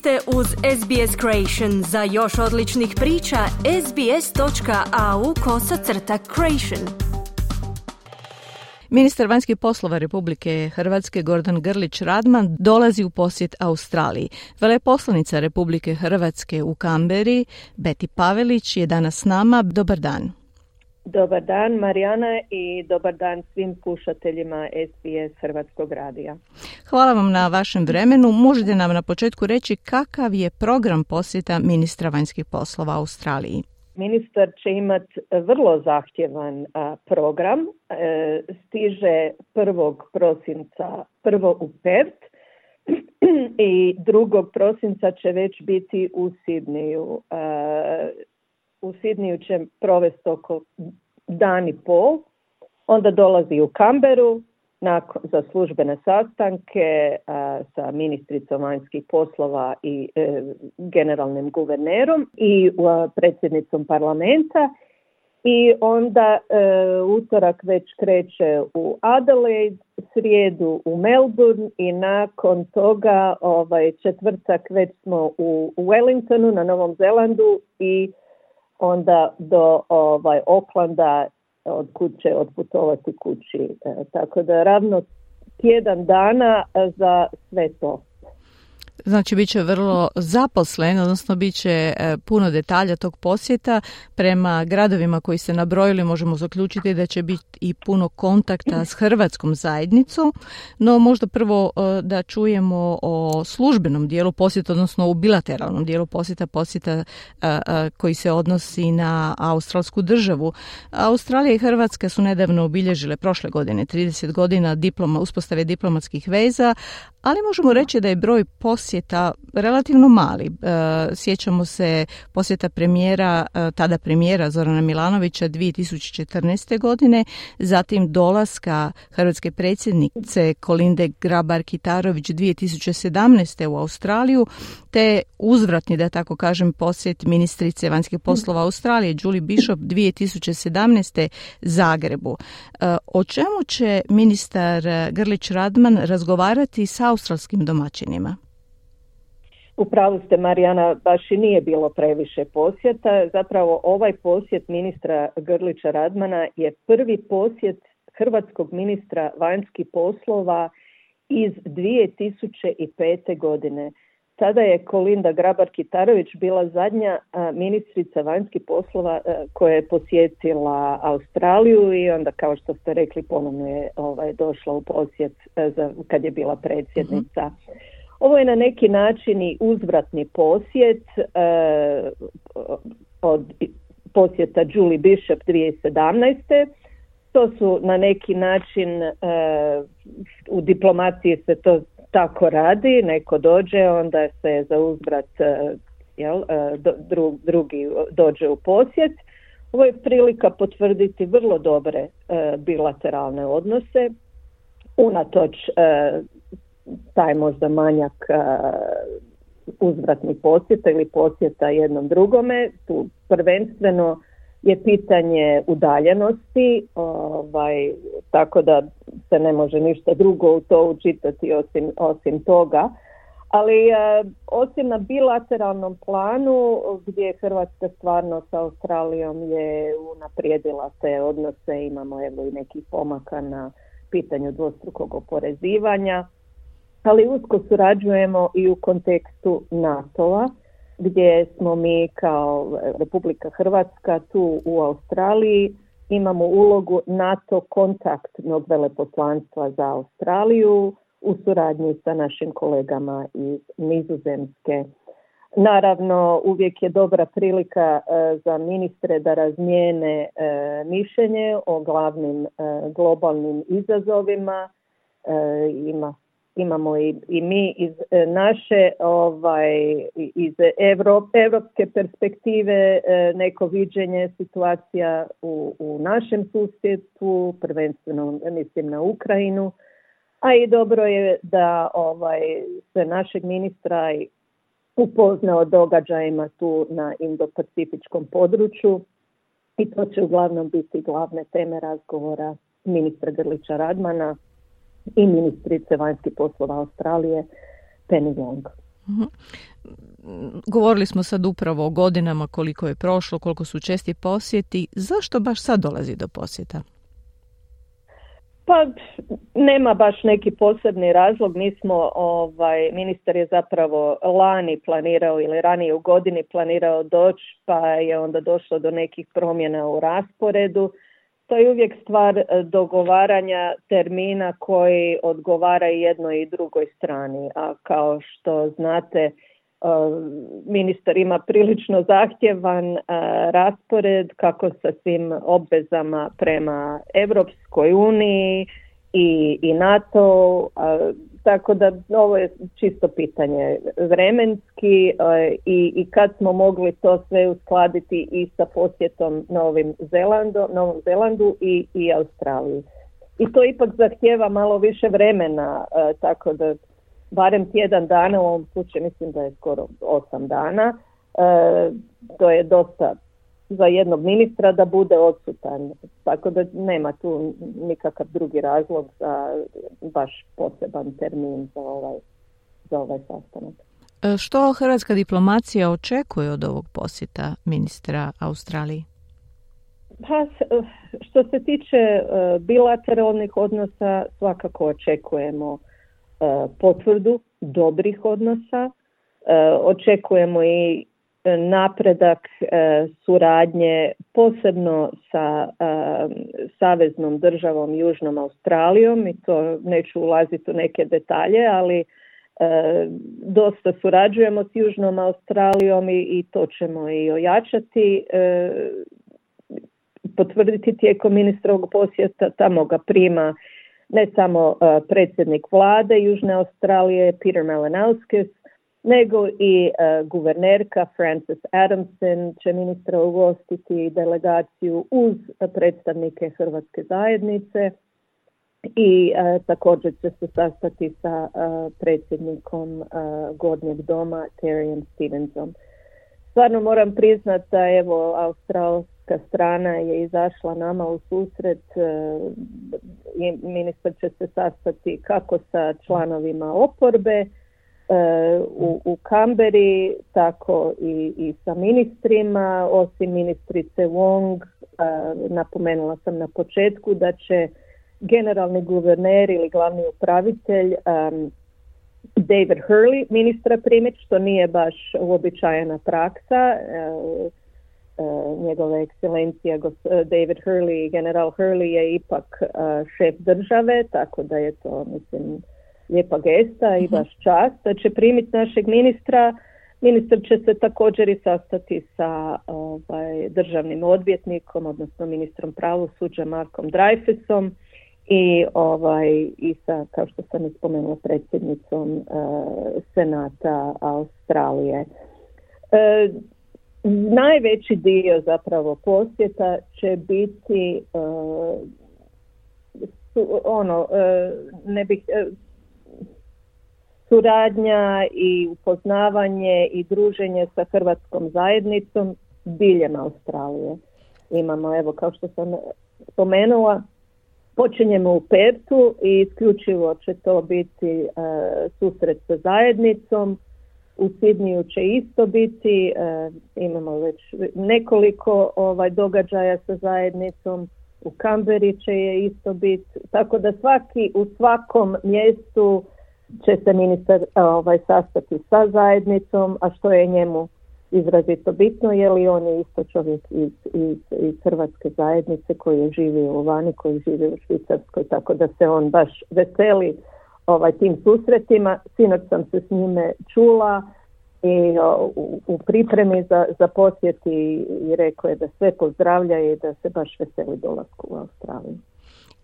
ste uz SBS Creation. Za još odličnih priča, sbs.au kosacrta creation. Ministar vanjskih poslova Republike Hrvatske Gordon Grlić Radman dolazi u posjet Australiji. Veleposlanica Republike Hrvatske u Kamberi, Beti Pavelić, je danas s nama. Dobar dan. Dobar dan Marijana i dobar dan svim slušateljima SBS Hrvatskog radija. Hvala vam na vašem vremenu. Možete nam na početku reći kakav je program posjeta ministra vanjskih poslova Australiji? Ministar će imati vrlo zahtjevan program. E, stiže 1. prosinca prvo u Pert i 2. prosinca će već biti u Sidniju. U Sidniju će provesti oko dan i pol, onda dolazi u Kamberu nakon, za službene sastanke sa ministricom vanjskih poslova i e, generalnim guvernerom i predsjednicom parlamenta i onda e, utorak već kreće u Adelaide, srijedu u Melbourne i nakon toga ovaj četvrtak već smo u Wellingtonu na Novom Zelandu i onda do ovaj Oklanda od kuće odputovati kući. E, tako da ravno tjedan dana za sve to. Znači, bit će vrlo zaposlen, odnosno bit će e, puno detalja tog posjeta. Prema gradovima koji se nabrojili možemo zaključiti da će biti i puno kontakta s hrvatskom zajednicom, no možda prvo e, da čujemo o službenom dijelu posjeta, odnosno u bilateralnom dijelu posjeta, posjeta e, koji se odnosi na australsku državu. Australija i Hrvatska su nedavno obilježile prošle godine 30 godina diploma, uspostave diplomatskih veza, ali možemo reći da je broj posjeta relativno mali. E, sjećamo se posjeta premijera, e, tada premijera Zorana Milanovića 2014. godine, zatim dolaska hrvatske predsjednice Kolinde Grabar-Kitarović 2017. u Australiju, te uzvratni, da tako kažem, posjet ministrice vanjskih poslova Australije, Julie Bishop 2017. Zagrebu. E, o čemu će ministar Grlić Radman razgovarati sa australskim domaćinima? U pravu ste, Marijana, baš i nije bilo previše posjeta. Zapravo ovaj posjet ministra Grlića Radmana je prvi posjet hrvatskog ministra vanjskih poslova iz 2005. godine. Tada je Kolinda Grabar-Kitarović bila zadnja ministrica vanjskih poslova koja je posjetila Australiju i onda kao što ste rekli ponovno je ovaj, došla u posjet za, kad je bila predsjednica. Mhm. Ovo je na neki način i uzvratni posjet od posjeta Julie Bishop 2017. To su na neki način u diplomaciji se to tako radi, neko dođe, onda se za uzvrat e, jel, e, drugi dođe u posjet. Ovo je prilika potvrditi vrlo dobre e, bilateralne odnose, unatoč taj možda manjak uzvratnih posjeta ili posjeta jednom drugome, tu prvenstveno je pitanje udaljenosti, ovaj, tako da se ne može ništa drugo u to učitati osim, osim toga. Ali e, osim na bilateralnom planu gdje Hrvatska stvarno sa Australijom je unaprijedila te odnose, imamo evo i nekih pomaka na pitanju dvostrukog oporezivanja, ali usko surađujemo i u kontekstu NATO-a gdje smo mi kao Republika Hrvatska tu u Australiji imamo ulogu NATO kontaktnog veleposlanstva za Australiju u suradnji sa našim kolegama iz Nizozemske. Naravno, uvijek je dobra prilika e, za ministre da razmijene e, mišljenje o glavnim e, globalnim izazovima. Ima imamo i, i mi iz e, naše ovaj iz europske perspektive e, neko viđenje situacija u, u našem susjedstvu, prvenstveno mislim na Ukrajinu, a i dobro je da ovaj se našeg ministra upozna o događajima tu na indopacifičkom području i to će uglavnom biti glavne teme razgovora ministra Grlića Radmana i ministrice vanjskih poslova Australije Penny Wong. Mhm. Govorili smo sad upravo o godinama koliko je prošlo, koliko su česti posjeti. Zašto baš sad dolazi do posjeta? Pa nema baš neki posebni razlog. Mi smo, ovaj, ministar je zapravo lani planirao ili ranije u godini planirao doći pa je onda došlo do nekih promjena u rasporedu. To je uvijek stvar e, dogovaranja termina koji odgovara jednoj i drugoj strani. A kao što znate, ministar ima prilično zahtjevan raspored kako sa svim obvezama prema Europskoj uniji i, i NATO, tako da ovo je čisto pitanje vremenski i, i kad smo mogli to sve uskladiti i sa posjetom Novim Zelandu, Novom Zelandu i, i Australiji. I to ipak zahtjeva malo više vremena, tako da barem tjedan dana, u ovom slučaju mislim da je skoro osam dana. E, to je dosta za jednog ministra da bude odsutan. Tako da nema tu nikakav drugi razlog za baš poseban termin za ovaj, za ovaj sastanak. E, što hrvatska diplomacija očekuje od ovog posjeta ministra Australiji? Pa, što se tiče e, bilateralnih odnosa, svakako očekujemo E, potvrdu dobrih odnosa. E, očekujemo i napredak e, suradnje posebno sa saveznom državom Južnom Australijom i to neću ulaziti u neke detalje, ali dosta surađujemo s Južnom Australijom i, i to ćemo i ojačati potvrditi tijekom ministrovog posjeta, tamo ga prima ne samo predsjednik vlade Južne Australije Peter Malinowskis, nego i uh, guvernerka Frances Adamson će ministra ugostiti delegaciju uz predstavnike Hrvatske zajednice i uh, također će se sastati sa predsjednikom Gornjeg doma Terryom Stevensom. Stvarno moram priznati da evo Austral strana je izašla nama u susret i ministar će se sastati kako sa članovima oporbe e, u, u Kamberi, tako i, i sa ministrima, osim ministrice Wong, e, napomenula sam na početku da će generalni guverner ili glavni upravitelj David Hurley ministra primiti, što nije baš uobičajena praksa. E, E, njegove ekscelencija e, David Hurley general Hurley je ipak e, šef države, tako da je to mislim lijepa gesta i mhm. baš čast da će primiti našeg ministra. Ministar će se također i sastati sa ovaj, državnim odvjetnikom, odnosno ministrom pravosuđa Markom Dreyfusom i ovaj i sa kao što sam i spomenula predsjednicom Senata Australije. Najveći dio zapravo posjeta će biti uh, ono uh, ne bih uh, suradnja i upoznavanje i druženje sa hrvatskom zajednicom diljem Australije. Imamo evo kao što sam spomenula počinjemo u Pertu i isključivo će to biti susret sa zajednicom. U Sidniju će isto biti, e, imamo već nekoliko ovaj događaja sa zajednicom, u Kamberi će je isto biti, tako da svaki u svakom mjestu će se ministar ovaj, sastati sa zajednicom, a što je njemu izrazito bitno, je li on je isto čovjek iz, iz, iz Hrvatske zajednice koji je živio u Vani, koji živi u Švicarskoj, tako da se on baš veseli ovaj, tim susretima. Sinoć sam se s njime čula i u, u pripremi za, za posjet i, i rekao je da sve pozdravlja i da se baš veseli dolasku u Australiju.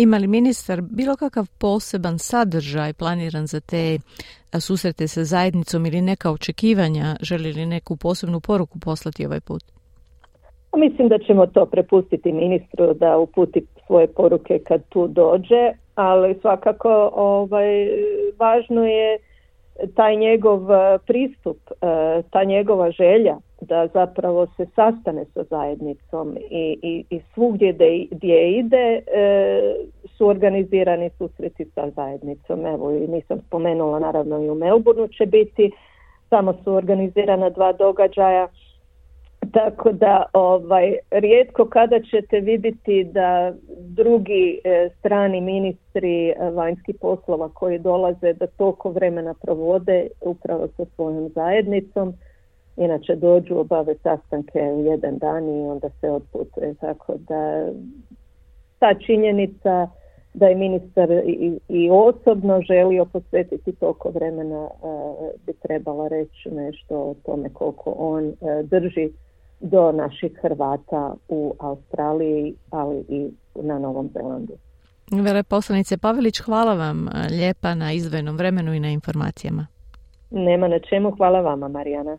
Ima li ministar bilo kakav poseban sadržaj planiran za te susrete sa zajednicom ili neka očekivanja? Želi li neku posebnu poruku poslati ovaj put? Pa mislim da ćemo to prepustiti ministru da uputi svoje poruke kad tu dođe, ali svakako ovaj, važno je taj njegov pristup, ta njegova želja da zapravo se sastane sa zajednicom i, i, i svugdje gdje ide e, su organizirani susreti sa zajednicom. Evo i nisam spomenula naravno i u Melbourneu će biti samo su organizirana dva događaja tako da ovaj rijetko kada ćete vidjeti da drugi e, strani ministri e, vanjskih poslova koji dolaze da toliko vremena provode upravo sa svojom zajednicom. Inače dođu, obave sastanke u jedan dan i onda se odputuje. Tako da ta činjenica da je ministar i, i osobno želio posvetiti toliko vremena e, bi trebala reći nešto o tome koliko on drži do naših Hrvata u Australiji, ali i na Novom Zelandu. Veleposlanice Pavelić, hvala vam e, lijepa na izvojenom vremenu i na informacijama. Nema na čemu, hvala vama Marijana.